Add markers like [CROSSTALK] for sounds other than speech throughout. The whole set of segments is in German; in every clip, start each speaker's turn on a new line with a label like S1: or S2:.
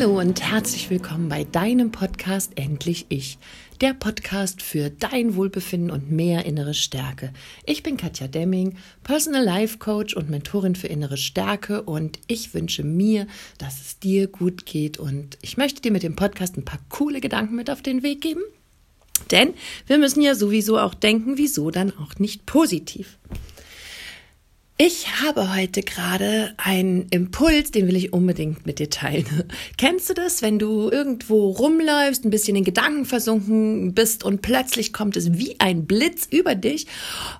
S1: Hallo und herzlich willkommen bei deinem Podcast Endlich Ich, der Podcast für dein Wohlbefinden und mehr innere Stärke. Ich bin Katja Demming, Personal Life Coach und Mentorin für innere Stärke und ich wünsche mir, dass es dir gut geht und ich möchte dir mit dem Podcast ein paar coole Gedanken mit auf den Weg geben. Denn wir müssen ja sowieso auch denken, wieso dann auch nicht positiv. Ich habe heute gerade einen Impuls, den will ich unbedingt mit dir teilen. [LAUGHS] Kennst du das, wenn du irgendwo rumläufst, ein bisschen in Gedanken versunken bist und plötzlich kommt es wie ein Blitz über dich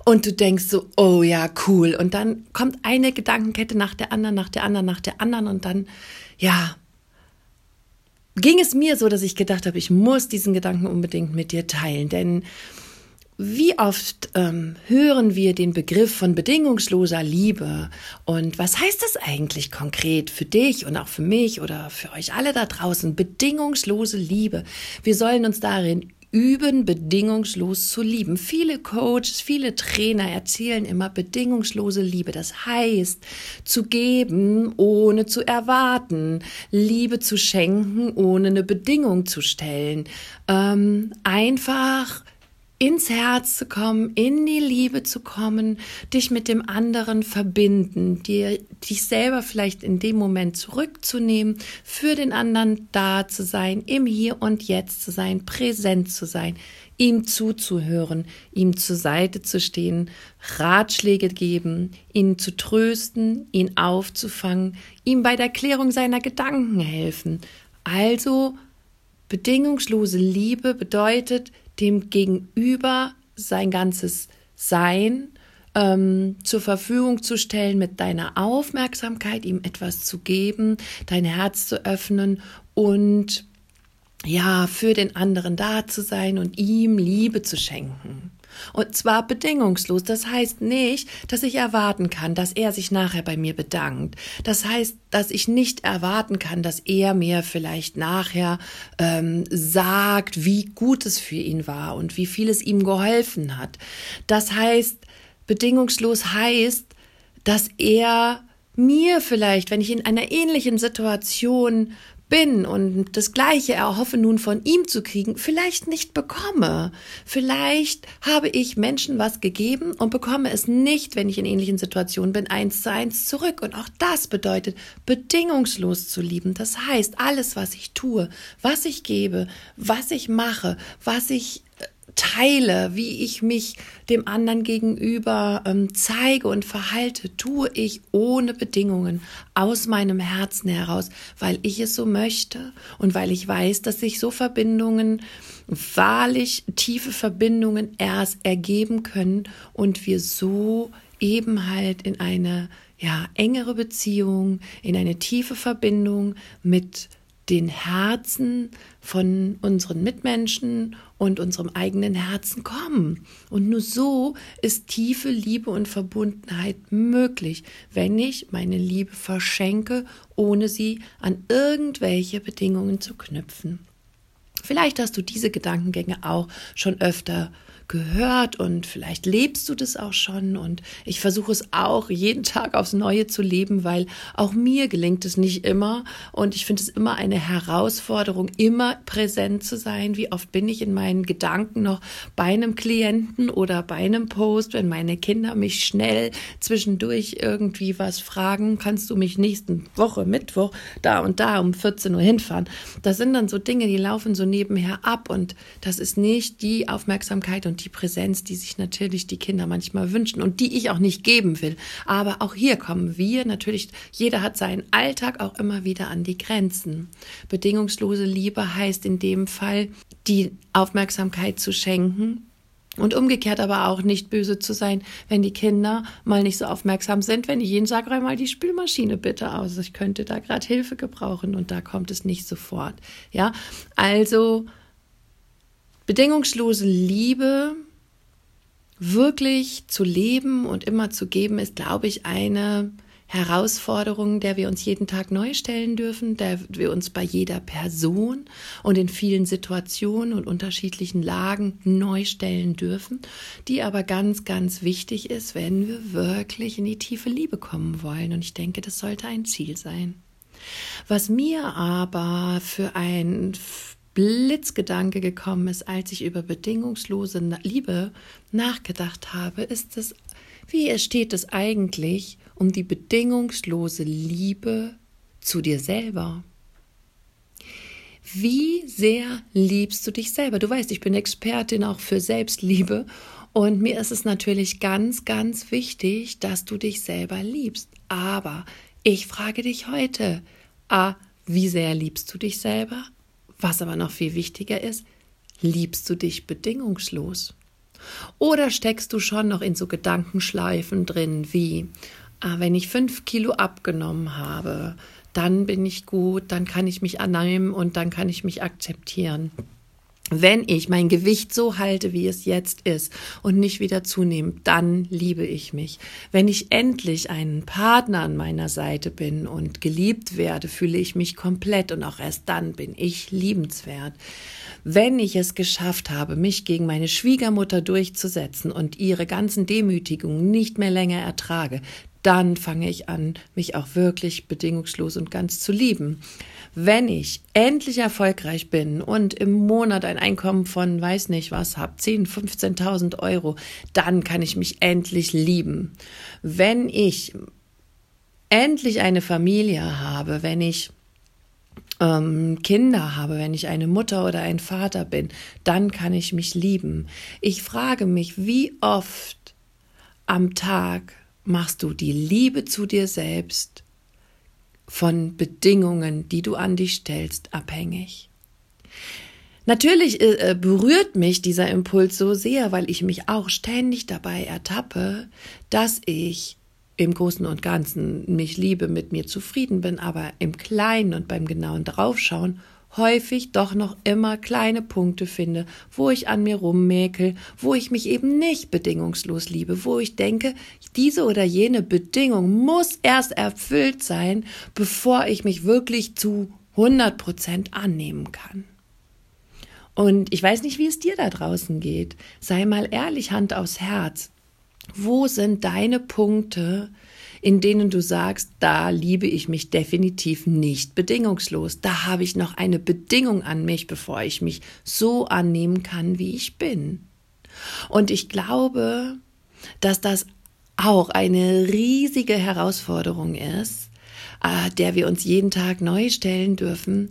S1: und du denkst so, oh ja, cool. Und dann kommt eine Gedankenkette nach der anderen, nach der anderen, nach der anderen und dann, ja, ging es mir so, dass ich gedacht habe, ich muss diesen Gedanken unbedingt mit dir teilen, denn wie oft ähm, hören wir den Begriff von bedingungsloser Liebe? Und was heißt das eigentlich konkret für dich und auch für mich oder für euch alle da draußen? Bedingungslose Liebe. Wir sollen uns darin üben, bedingungslos zu lieben. Viele Coaches, viele Trainer erzählen immer bedingungslose Liebe. Das heißt, zu geben, ohne zu erwarten, Liebe zu schenken, ohne eine Bedingung zu stellen. Ähm, einfach ins Herz zu kommen, in die Liebe zu kommen, dich mit dem anderen verbinden, dir dich selber vielleicht in dem Moment zurückzunehmen, für den anderen da zu sein, im Hier und Jetzt zu sein, präsent zu sein, ihm zuzuhören, ihm zur Seite zu stehen, Ratschläge geben, ihn zu trösten, ihn aufzufangen, ihm bei der Klärung seiner Gedanken helfen. Also bedingungslose Liebe bedeutet, dem Gegenüber sein ganzes Sein ähm, zur Verfügung zu stellen, mit deiner Aufmerksamkeit ihm etwas zu geben, dein Herz zu öffnen und ja, für den anderen da zu sein und ihm Liebe zu schenken. Und zwar bedingungslos. Das heißt nicht, dass ich erwarten kann, dass er sich nachher bei mir bedankt. Das heißt, dass ich nicht erwarten kann, dass er mir vielleicht nachher ähm, sagt, wie gut es für ihn war und wie viel es ihm geholfen hat. Das heißt, bedingungslos heißt, dass er mir vielleicht, wenn ich in einer ähnlichen Situation bin und das Gleiche erhoffe nun von ihm zu kriegen, vielleicht nicht bekomme. Vielleicht habe ich Menschen was gegeben und bekomme es nicht, wenn ich in ähnlichen Situationen bin, eins zu eins zurück. Und auch das bedeutet, bedingungslos zu lieben. Das heißt, alles, was ich tue, was ich gebe, was ich mache, was ich teile, wie ich mich dem anderen gegenüber ähm, zeige und verhalte, tue ich ohne Bedingungen aus meinem Herzen heraus, weil ich es so möchte und weil ich weiß, dass sich so Verbindungen, wahrlich tiefe Verbindungen erst ergeben können und wir so eben halt in eine ja engere Beziehung, in eine tiefe Verbindung mit den Herzen von unseren Mitmenschen und unserem eigenen Herzen kommen. Und nur so ist tiefe Liebe und Verbundenheit möglich, wenn ich meine Liebe verschenke, ohne sie an irgendwelche Bedingungen zu knüpfen. Vielleicht hast du diese Gedankengänge auch schon öfter gehört und vielleicht lebst du das auch schon und ich versuche es auch jeden Tag aufs Neue zu leben, weil auch mir gelingt es nicht immer und ich finde es immer eine Herausforderung, immer präsent zu sein. Wie oft bin ich in meinen Gedanken noch bei einem Klienten oder bei einem Post, wenn meine Kinder mich schnell zwischendurch irgendwie was fragen, kannst du mich nächsten Woche, Mittwoch, da und da um 14 Uhr hinfahren. Das sind dann so Dinge, die laufen so nebenher ab und das ist nicht die Aufmerksamkeit und die Präsenz, die sich natürlich die Kinder manchmal wünschen und die ich auch nicht geben will. Aber auch hier kommen wir natürlich, jeder hat seinen Alltag auch immer wieder an die Grenzen. Bedingungslose Liebe heißt in dem Fall, die Aufmerksamkeit zu schenken, und umgekehrt aber auch nicht böse zu sein, wenn die Kinder mal nicht so aufmerksam sind, wenn ich ihnen sage, räum mal die Spülmaschine bitte aus. Ich könnte da gerade Hilfe gebrauchen und da kommt es nicht sofort. Ja, also Bedingungslose Liebe wirklich zu leben und immer zu geben, ist, glaube ich, eine Herausforderung, der wir uns jeden Tag neu stellen dürfen, der wir uns bei jeder Person und in vielen Situationen und unterschiedlichen Lagen neu stellen dürfen, die aber ganz, ganz wichtig ist, wenn wir wirklich in die tiefe Liebe kommen wollen. Und ich denke, das sollte ein Ziel sein. Was mir aber für ein Blitzgedanke gekommen ist, als ich über bedingungslose Liebe nachgedacht habe, ist es, wie steht es eigentlich um die bedingungslose Liebe zu dir selber? Wie sehr liebst du dich selber? Du weißt, ich bin Expertin auch für Selbstliebe und mir ist es natürlich ganz, ganz wichtig, dass du dich selber liebst. Aber ich frage dich heute, a, wie sehr liebst du dich selber? Was aber noch viel wichtiger ist, liebst du dich bedingungslos? Oder steckst du schon noch in so Gedankenschleifen drin wie, ah, wenn ich fünf Kilo abgenommen habe, dann bin ich gut, dann kann ich mich annehmen und dann kann ich mich akzeptieren. Wenn ich mein Gewicht so halte, wie es jetzt ist und nicht wieder zunehme, dann liebe ich mich. Wenn ich endlich einen Partner an meiner Seite bin und geliebt werde, fühle ich mich komplett und auch erst dann bin ich liebenswert. Wenn ich es geschafft habe, mich gegen meine Schwiegermutter durchzusetzen und ihre ganzen Demütigungen nicht mehr länger ertrage, dann fange ich an, mich auch wirklich bedingungslos und ganz zu lieben. Wenn ich endlich erfolgreich bin und im Monat ein Einkommen von weiß nicht was habe, 10, 15.000 Euro, dann kann ich mich endlich lieben. Wenn ich endlich eine Familie habe, wenn ich ähm, Kinder habe, wenn ich eine Mutter oder ein Vater bin, dann kann ich mich lieben. Ich frage mich, wie oft am Tag machst du die Liebe zu dir selbst von Bedingungen, die du an dich stellst, abhängig. Natürlich äh, äh, berührt mich dieser Impuls so sehr, weil ich mich auch ständig dabei ertappe, dass ich im Großen und Ganzen mich liebe, mit mir zufrieden bin, aber im Kleinen und beim genauen Draufschauen häufig doch noch immer kleine Punkte finde, wo ich an mir rummäkel, wo ich mich eben nicht bedingungslos liebe, wo ich denke, diese oder jene Bedingung muss erst erfüllt sein, bevor ich mich wirklich zu 100 Prozent annehmen kann. Und ich weiß nicht, wie es dir da draußen geht. Sei mal ehrlich, Hand aufs Herz. Wo sind deine Punkte, in denen du sagst, da liebe ich mich definitiv nicht bedingungslos. Da habe ich noch eine Bedingung an mich, bevor ich mich so annehmen kann, wie ich bin. Und ich glaube, dass das auch eine riesige Herausforderung ist, äh, der wir uns jeden Tag neu stellen dürfen,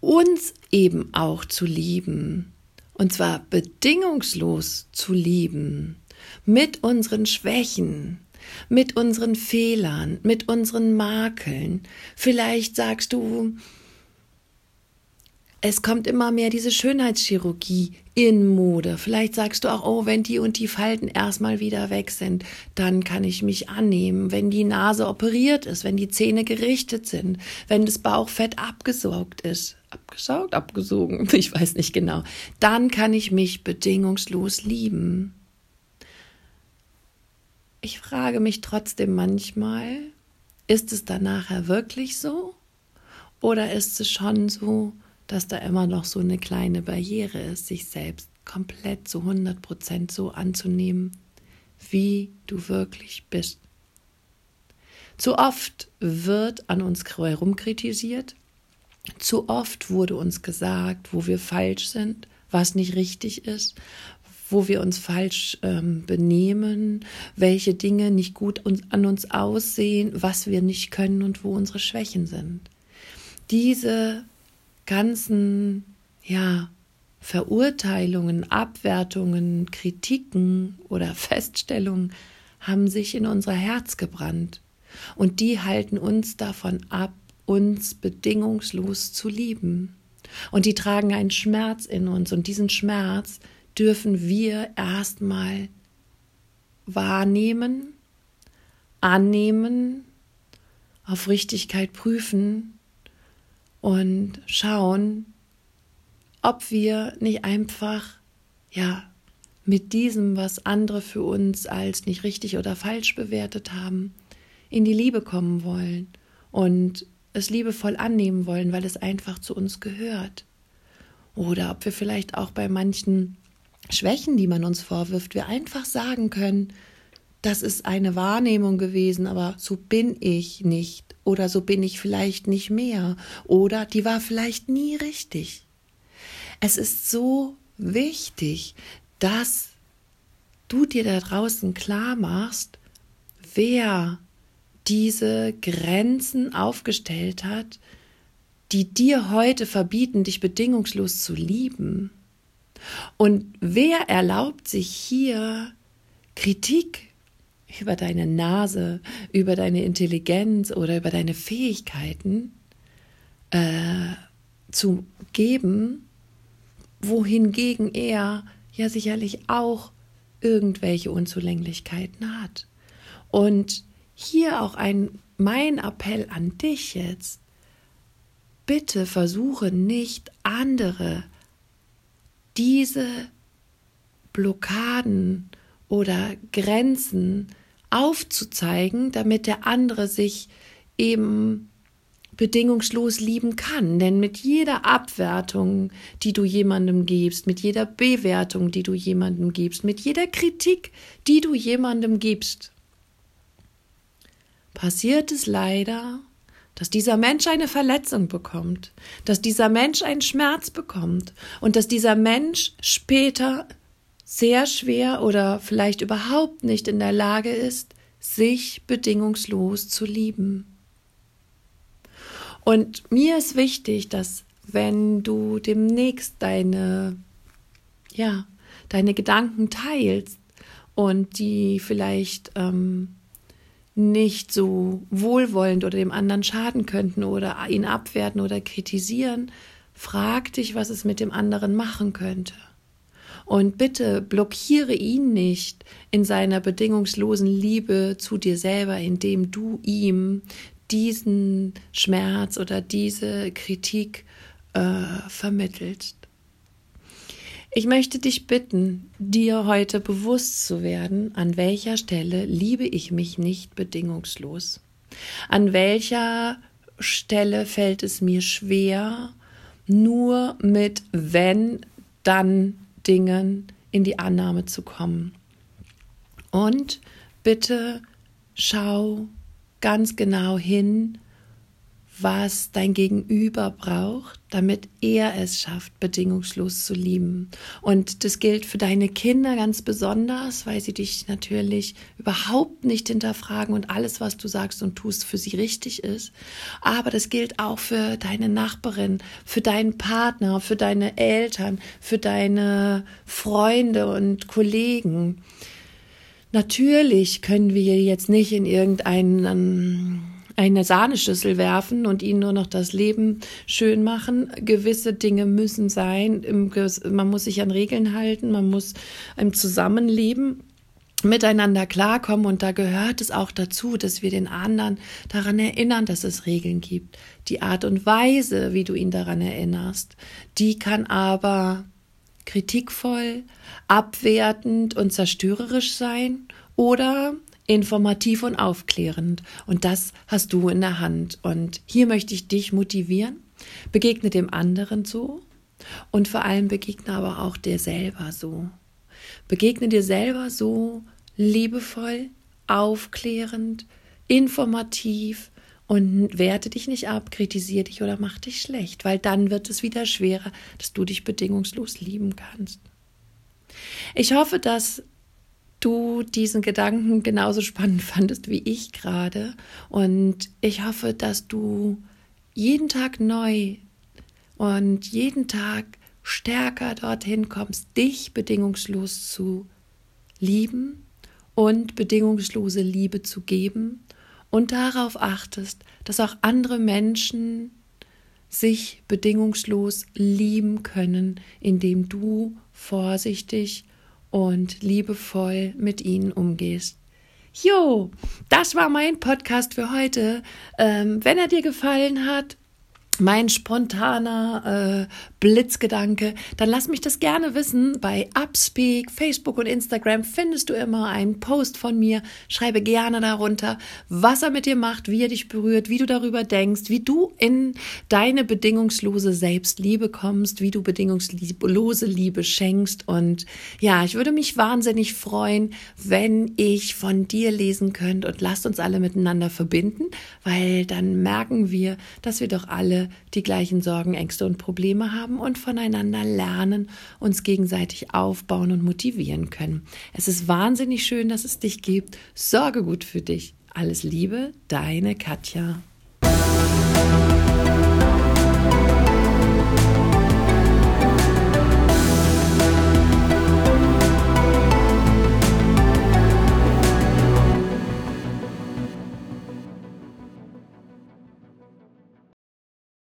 S1: uns eben auch zu lieben. Und zwar bedingungslos zu lieben. Mit unseren Schwächen, mit unseren Fehlern, mit unseren Makeln. Vielleicht sagst du, es kommt immer mehr diese Schönheitschirurgie in Mode. Vielleicht sagst du auch, oh, wenn die und die Falten erstmal wieder weg sind, dann kann ich mich annehmen. Wenn die Nase operiert ist, wenn die Zähne gerichtet sind, wenn das Bauchfett abgesaugt ist. Abgesaugt, abgesogen, [LAUGHS] ich weiß nicht genau. Dann kann ich mich bedingungslos lieben. Ich frage mich trotzdem manchmal, ist es dann nachher wirklich so? Oder ist es schon so, dass da immer noch so eine kleine Barriere ist, sich selbst komplett zu 100 Prozent so anzunehmen, wie du wirklich bist? Zu oft wird an uns herumkritisiert, zu oft wurde uns gesagt, wo wir falsch sind, was nicht richtig ist, wo wir uns falsch ähm, benehmen, welche Dinge nicht gut an uns aussehen, was wir nicht können und wo unsere Schwächen sind. Diese ganzen, ja, Verurteilungen, Abwertungen, Kritiken oder [LAUGHS] Feststellungen haben sich in unser Herz gebrannt. Und die halten uns davon ab, uns bedingungslos zu lieben. Und die tragen einen Schmerz in uns. Und diesen Schmerz dürfen wir erstmal wahrnehmen, annehmen, auf Richtigkeit prüfen und schauen, ob wir nicht einfach, ja, mit diesem, was andere für uns als nicht richtig oder falsch bewertet haben, in die Liebe kommen wollen und es liebevoll annehmen wollen, weil es einfach zu uns gehört. Oder ob wir vielleicht auch bei manchen Schwächen, die man uns vorwirft, wir einfach sagen können, das ist eine Wahrnehmung gewesen, aber so bin ich nicht oder so bin ich vielleicht nicht mehr oder die war vielleicht nie richtig. Es ist so wichtig, dass du dir da draußen klar machst, wer diese Grenzen aufgestellt hat, die dir heute verbieten, dich bedingungslos zu lieben. Und wer erlaubt sich hier Kritik über deine Nase, über deine Intelligenz oder über deine Fähigkeiten äh, zu geben, wohingegen er ja sicherlich auch irgendwelche Unzulänglichkeiten hat. Und hier auch ein mein Appell an dich jetzt. Bitte versuche nicht andere diese Blockaden oder Grenzen aufzuzeigen, damit der andere sich eben bedingungslos lieben kann. Denn mit jeder Abwertung, die du jemandem gibst, mit jeder Bewertung, die du jemandem gibst, mit jeder Kritik, die du jemandem gibst, passiert es leider, dass dieser Mensch eine Verletzung bekommt, dass dieser Mensch einen Schmerz bekommt und dass dieser Mensch später sehr schwer oder vielleicht überhaupt nicht in der Lage ist, sich bedingungslos zu lieben. Und mir ist wichtig, dass wenn du demnächst deine, ja, deine Gedanken teilst und die vielleicht ähm, nicht so wohlwollend oder dem anderen schaden könnten oder ihn abwerten oder kritisieren, frag dich, was es mit dem anderen machen könnte. Und bitte blockiere ihn nicht in seiner bedingungslosen Liebe zu dir selber, indem du ihm diesen Schmerz oder diese Kritik äh, vermittelst. Ich möchte dich bitten, dir heute bewusst zu werden, an welcher Stelle liebe ich mich nicht bedingungslos. An welcher Stelle fällt es mir schwer, nur mit wenn, dann Dingen in die Annahme zu kommen. Und bitte schau ganz genau hin, was dein Gegenüber braucht, damit er es schafft, bedingungslos zu lieben. Und das gilt für deine Kinder ganz besonders, weil sie dich natürlich überhaupt nicht hinterfragen und alles, was du sagst und tust, für sie richtig ist. Aber das gilt auch für deine Nachbarin, für deinen Partner, für deine Eltern, für deine Freunde und Kollegen. Natürlich können wir jetzt nicht in irgendeinen eine Sahneschüssel werfen und ihnen nur noch das Leben schön machen. Gewisse Dinge müssen sein. Man muss sich an Regeln halten, man muss im Zusammenleben miteinander klarkommen und da gehört es auch dazu, dass wir den anderen daran erinnern, dass es Regeln gibt. Die Art und Weise, wie du ihn daran erinnerst, die kann aber kritikvoll, abwertend und zerstörerisch sein oder informativ und aufklärend. Und das hast du in der Hand. Und hier möchte ich dich motivieren. Begegne dem anderen so und vor allem begegne aber auch dir selber so. Begegne dir selber so liebevoll, aufklärend, informativ und werte dich nicht ab, kritisiere dich oder mach dich schlecht, weil dann wird es wieder schwerer, dass du dich bedingungslos lieben kannst. Ich hoffe, dass du diesen Gedanken genauso spannend [LAUGHS] fandest wie ich gerade. Und ich hoffe, dass du jeden Tag neu und jeden Tag stärker dorthin kommst, dich bedingungslos zu lieben und bedingungslose Liebe zu geben und darauf achtest, dass auch andere Menschen sich bedingungslos lieben können, indem du vorsichtig und liebevoll mit ihnen umgehst. Jo, das war mein Podcast für heute. Ähm, wenn er dir gefallen hat, mein spontaner äh, Blitzgedanke, dann lass mich das gerne wissen. Bei Upspeak, Facebook und Instagram findest du immer einen Post von mir. Schreibe gerne darunter, was er mit dir macht, wie er dich berührt, wie du darüber denkst, wie du in deine bedingungslose Selbstliebe kommst, wie du bedingungslose Liebe schenkst. Und ja, ich würde mich wahnsinnig freuen, wenn ich von dir lesen könnte und lasst uns alle miteinander verbinden, weil dann merken wir, dass wir doch die gleichen Sorgen, Ängste und Probleme haben und voneinander lernen, uns gegenseitig aufbauen und motivieren können. Es ist wahnsinnig schön, dass es dich gibt. Sorge gut für dich. Alles Liebe, deine Katja.